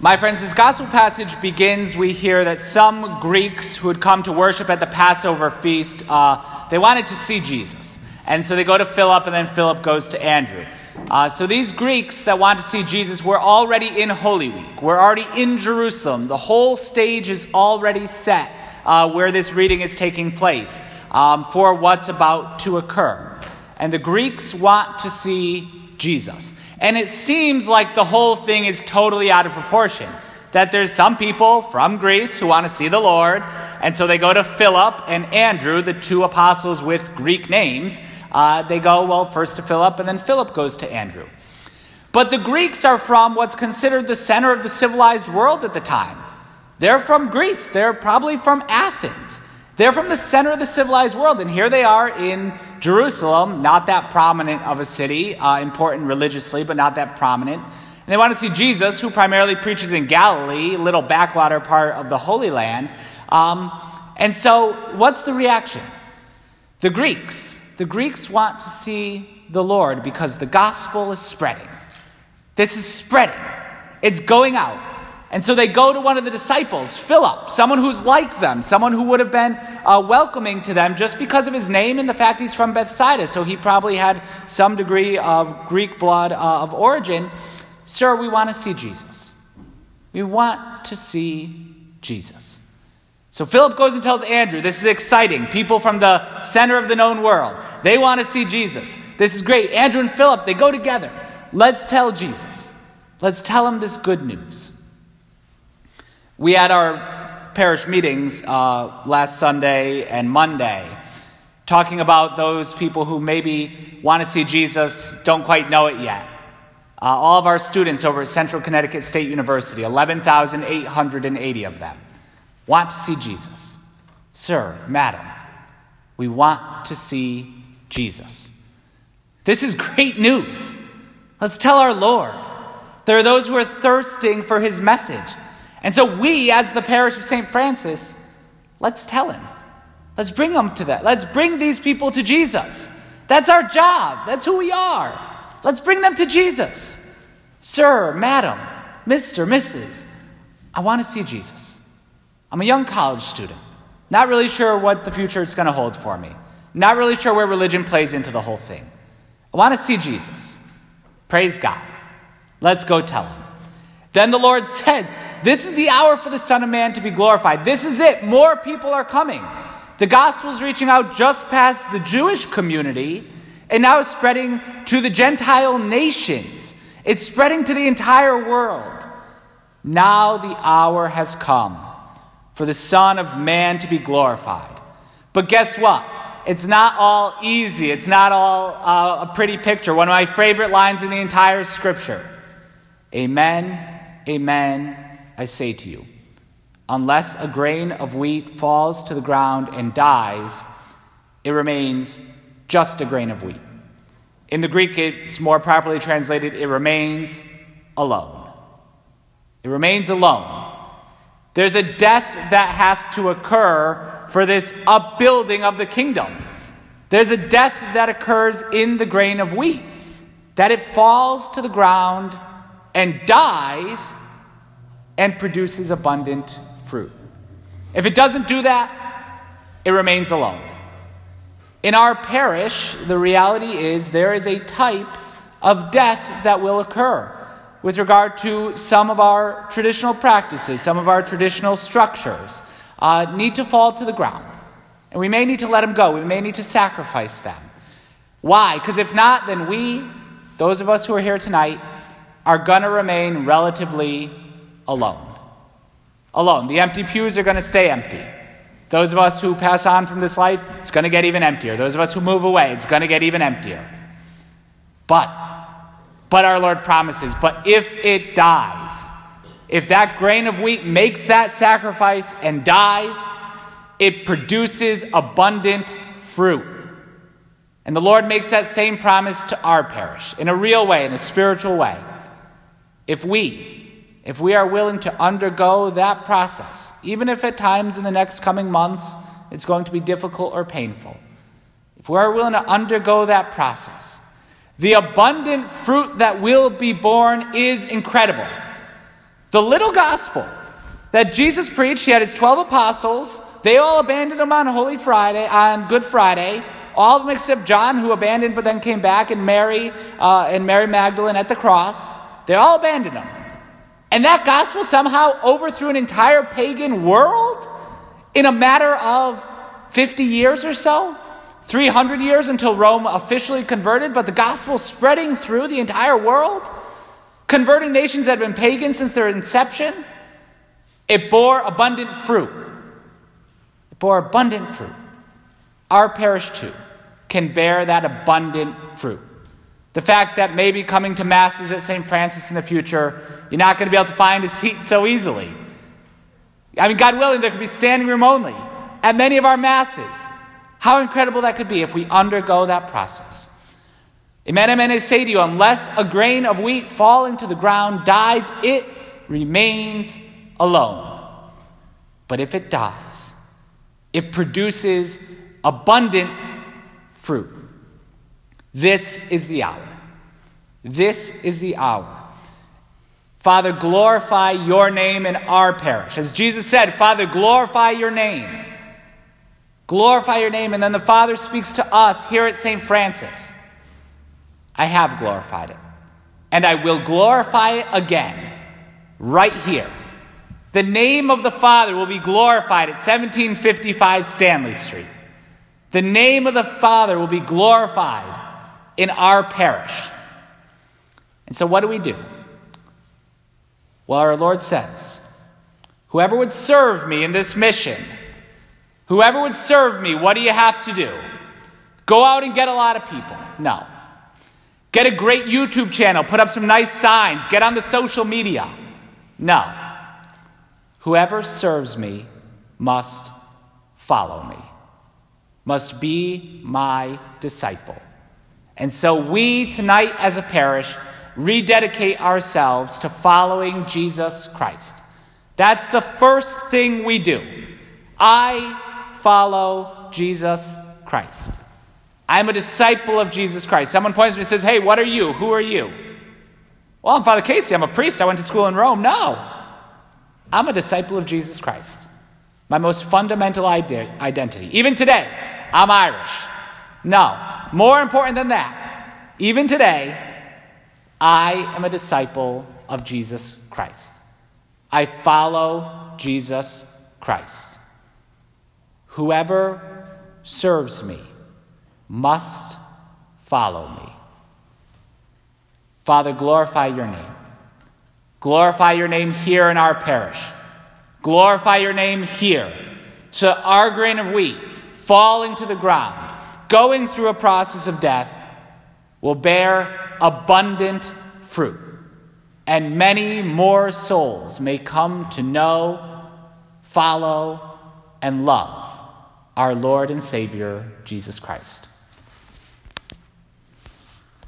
My friends, this gospel passage begins. We hear that some Greeks who had come to worship at the Passover feast, uh, they wanted to see Jesus. And so they go to Philip, and then Philip goes to Andrew. Uh, so these Greeks that want to see Jesus were already in Holy Week. We're already in Jerusalem. The whole stage is already set uh, where this reading is taking place um, for what's about to occur. And the Greeks want to see Jesus. And it seems like the whole thing is totally out of proportion. That there's some people from Greece who want to see the Lord, and so they go to Philip and Andrew, the two apostles with Greek names. Uh, they go, well, first to Philip, and then Philip goes to Andrew. But the Greeks are from what's considered the center of the civilized world at the time. They're from Greece, they're probably from Athens. They're from the center of the civilized world, and here they are in Jerusalem, not that prominent of a city, uh, important religiously, but not that prominent. And they want to see Jesus, who primarily preaches in Galilee, little backwater part of the Holy Land. Um, and so, what's the reaction? The Greeks. The Greeks want to see the Lord because the gospel is spreading. This is spreading, it's going out. And so they go to one of the disciples, Philip, someone who's like them, someone who would have been uh, welcoming to them just because of his name and the fact he's from Bethsaida. So he probably had some degree of Greek blood uh, of origin. Sir, we want to see Jesus. We want to see Jesus. So Philip goes and tells Andrew, This is exciting. People from the center of the known world, they want to see Jesus. This is great. Andrew and Philip, they go together. Let's tell Jesus. Let's tell him this good news. We had our parish meetings uh, last Sunday and Monday talking about those people who maybe want to see Jesus, don't quite know it yet. Uh, all of our students over at Central Connecticut State University, 11,880 of them, want to see Jesus. Sir, madam, we want to see Jesus. This is great news. Let's tell our Lord. There are those who are thirsting for his message. And so we, as the parish of St. Francis, let's tell him. Let's bring them to that. Let's bring these people to Jesus. That's our job. That's who we are. Let's bring them to Jesus. Sir, madam, Mr., Mrs., I want to see Jesus. I'm a young college student. Not really sure what the future is going to hold for me. Not really sure where religion plays into the whole thing. I want to see Jesus. Praise God. Let's go tell him. Then the Lord says, This is the hour for the Son of Man to be glorified. This is it. More people are coming. The gospel is reaching out just past the Jewish community and now it's spreading to the Gentile nations. It's spreading to the entire world. Now the hour has come for the Son of Man to be glorified. But guess what? It's not all easy. It's not all uh, a pretty picture. One of my favorite lines in the entire scripture Amen Amen, I say to you. Unless a grain of wheat falls to the ground and dies, it remains just a grain of wheat. In the Greek, it's more properly translated, it remains alone. It remains alone. There's a death that has to occur for this upbuilding of the kingdom. There's a death that occurs in the grain of wheat, that it falls to the ground and dies and produces abundant fruit. If it doesn't do that, it remains alone. In our parish, the reality is there is a type of death that will occur with regard to some of our traditional practices, some of our traditional structures, uh, need to fall to the ground. And we may need to let them go. We may need to sacrifice them. Why? Because if not, then we, those of us who are here tonight, are going to remain relatively alone. Alone. The empty pews are going to stay empty. Those of us who pass on from this life, it's going to get even emptier. Those of us who move away, it's going to get even emptier. But, but our Lord promises, but if it dies, if that grain of wheat makes that sacrifice and dies, it produces abundant fruit. And the Lord makes that same promise to our parish in a real way, in a spiritual way if we, if we are willing to undergo that process, even if at times in the next coming months it's going to be difficult or painful, if we are willing to undergo that process, the abundant fruit that will be born is incredible. The little gospel that Jesus preached, he had his 12 apostles. They all abandoned him on Holy Friday, on Good Friday. All of them except John, who abandoned but then came back, and Mary uh, and Mary Magdalene at the cross. They all abandoned him. And that gospel somehow overthrew an entire pagan world in a matter of 50 years or so. 300 years until Rome officially converted, but the gospel spreading through the entire world, converting nations that had been pagan since their inception. It bore abundant fruit. It bore abundant fruit. Our parish, too, can bear that abundant fruit. The fact that maybe coming to Masses at St. Francis in the future, you're not going to be able to find a seat so easily. I mean, God willing, there could be standing room only at many of our Masses. How incredible that could be if we undergo that process. Amen, amen, I say to you, unless a grain of wheat falling to the ground dies, it remains alone. But if it dies, it produces abundant fruit. This is the hour. This is the hour. Father, glorify your name in our parish. As Jesus said, Father, glorify your name. Glorify your name. And then the Father speaks to us here at St. Francis. I have glorified it. And I will glorify it again, right here. The name of the Father will be glorified at 1755 Stanley Street. The name of the Father will be glorified in our parish. And so, what do we do? Well, our Lord says, Whoever would serve me in this mission, Whoever would serve me, what do you have to do? Go out and get a lot of people? No. Get a great YouTube channel, put up some nice signs, get on the social media? No. Whoever serves me must follow me, must be my disciple. And so we tonight as a parish rededicate ourselves to following Jesus Christ. That's the first thing we do. I follow Jesus Christ. I'm a disciple of Jesus Christ. Someone points to me and says, Hey, what are you? Who are you? Well, I'm Father Casey. I'm a priest. I went to school in Rome. No. I'm a disciple of Jesus Christ. My most fundamental identity. Even today, I'm Irish. No. More important than that, even today, I am a disciple of Jesus Christ. I follow Jesus Christ. Whoever serves me must follow me. Father, glorify your name. Glorify your name here in our parish. Glorify your name here. To our grain of wheat falling to the ground, going through a process of death, will bear abundant fruit, and many more souls may come to know, follow, and love our Lord and Savior, Jesus Christ.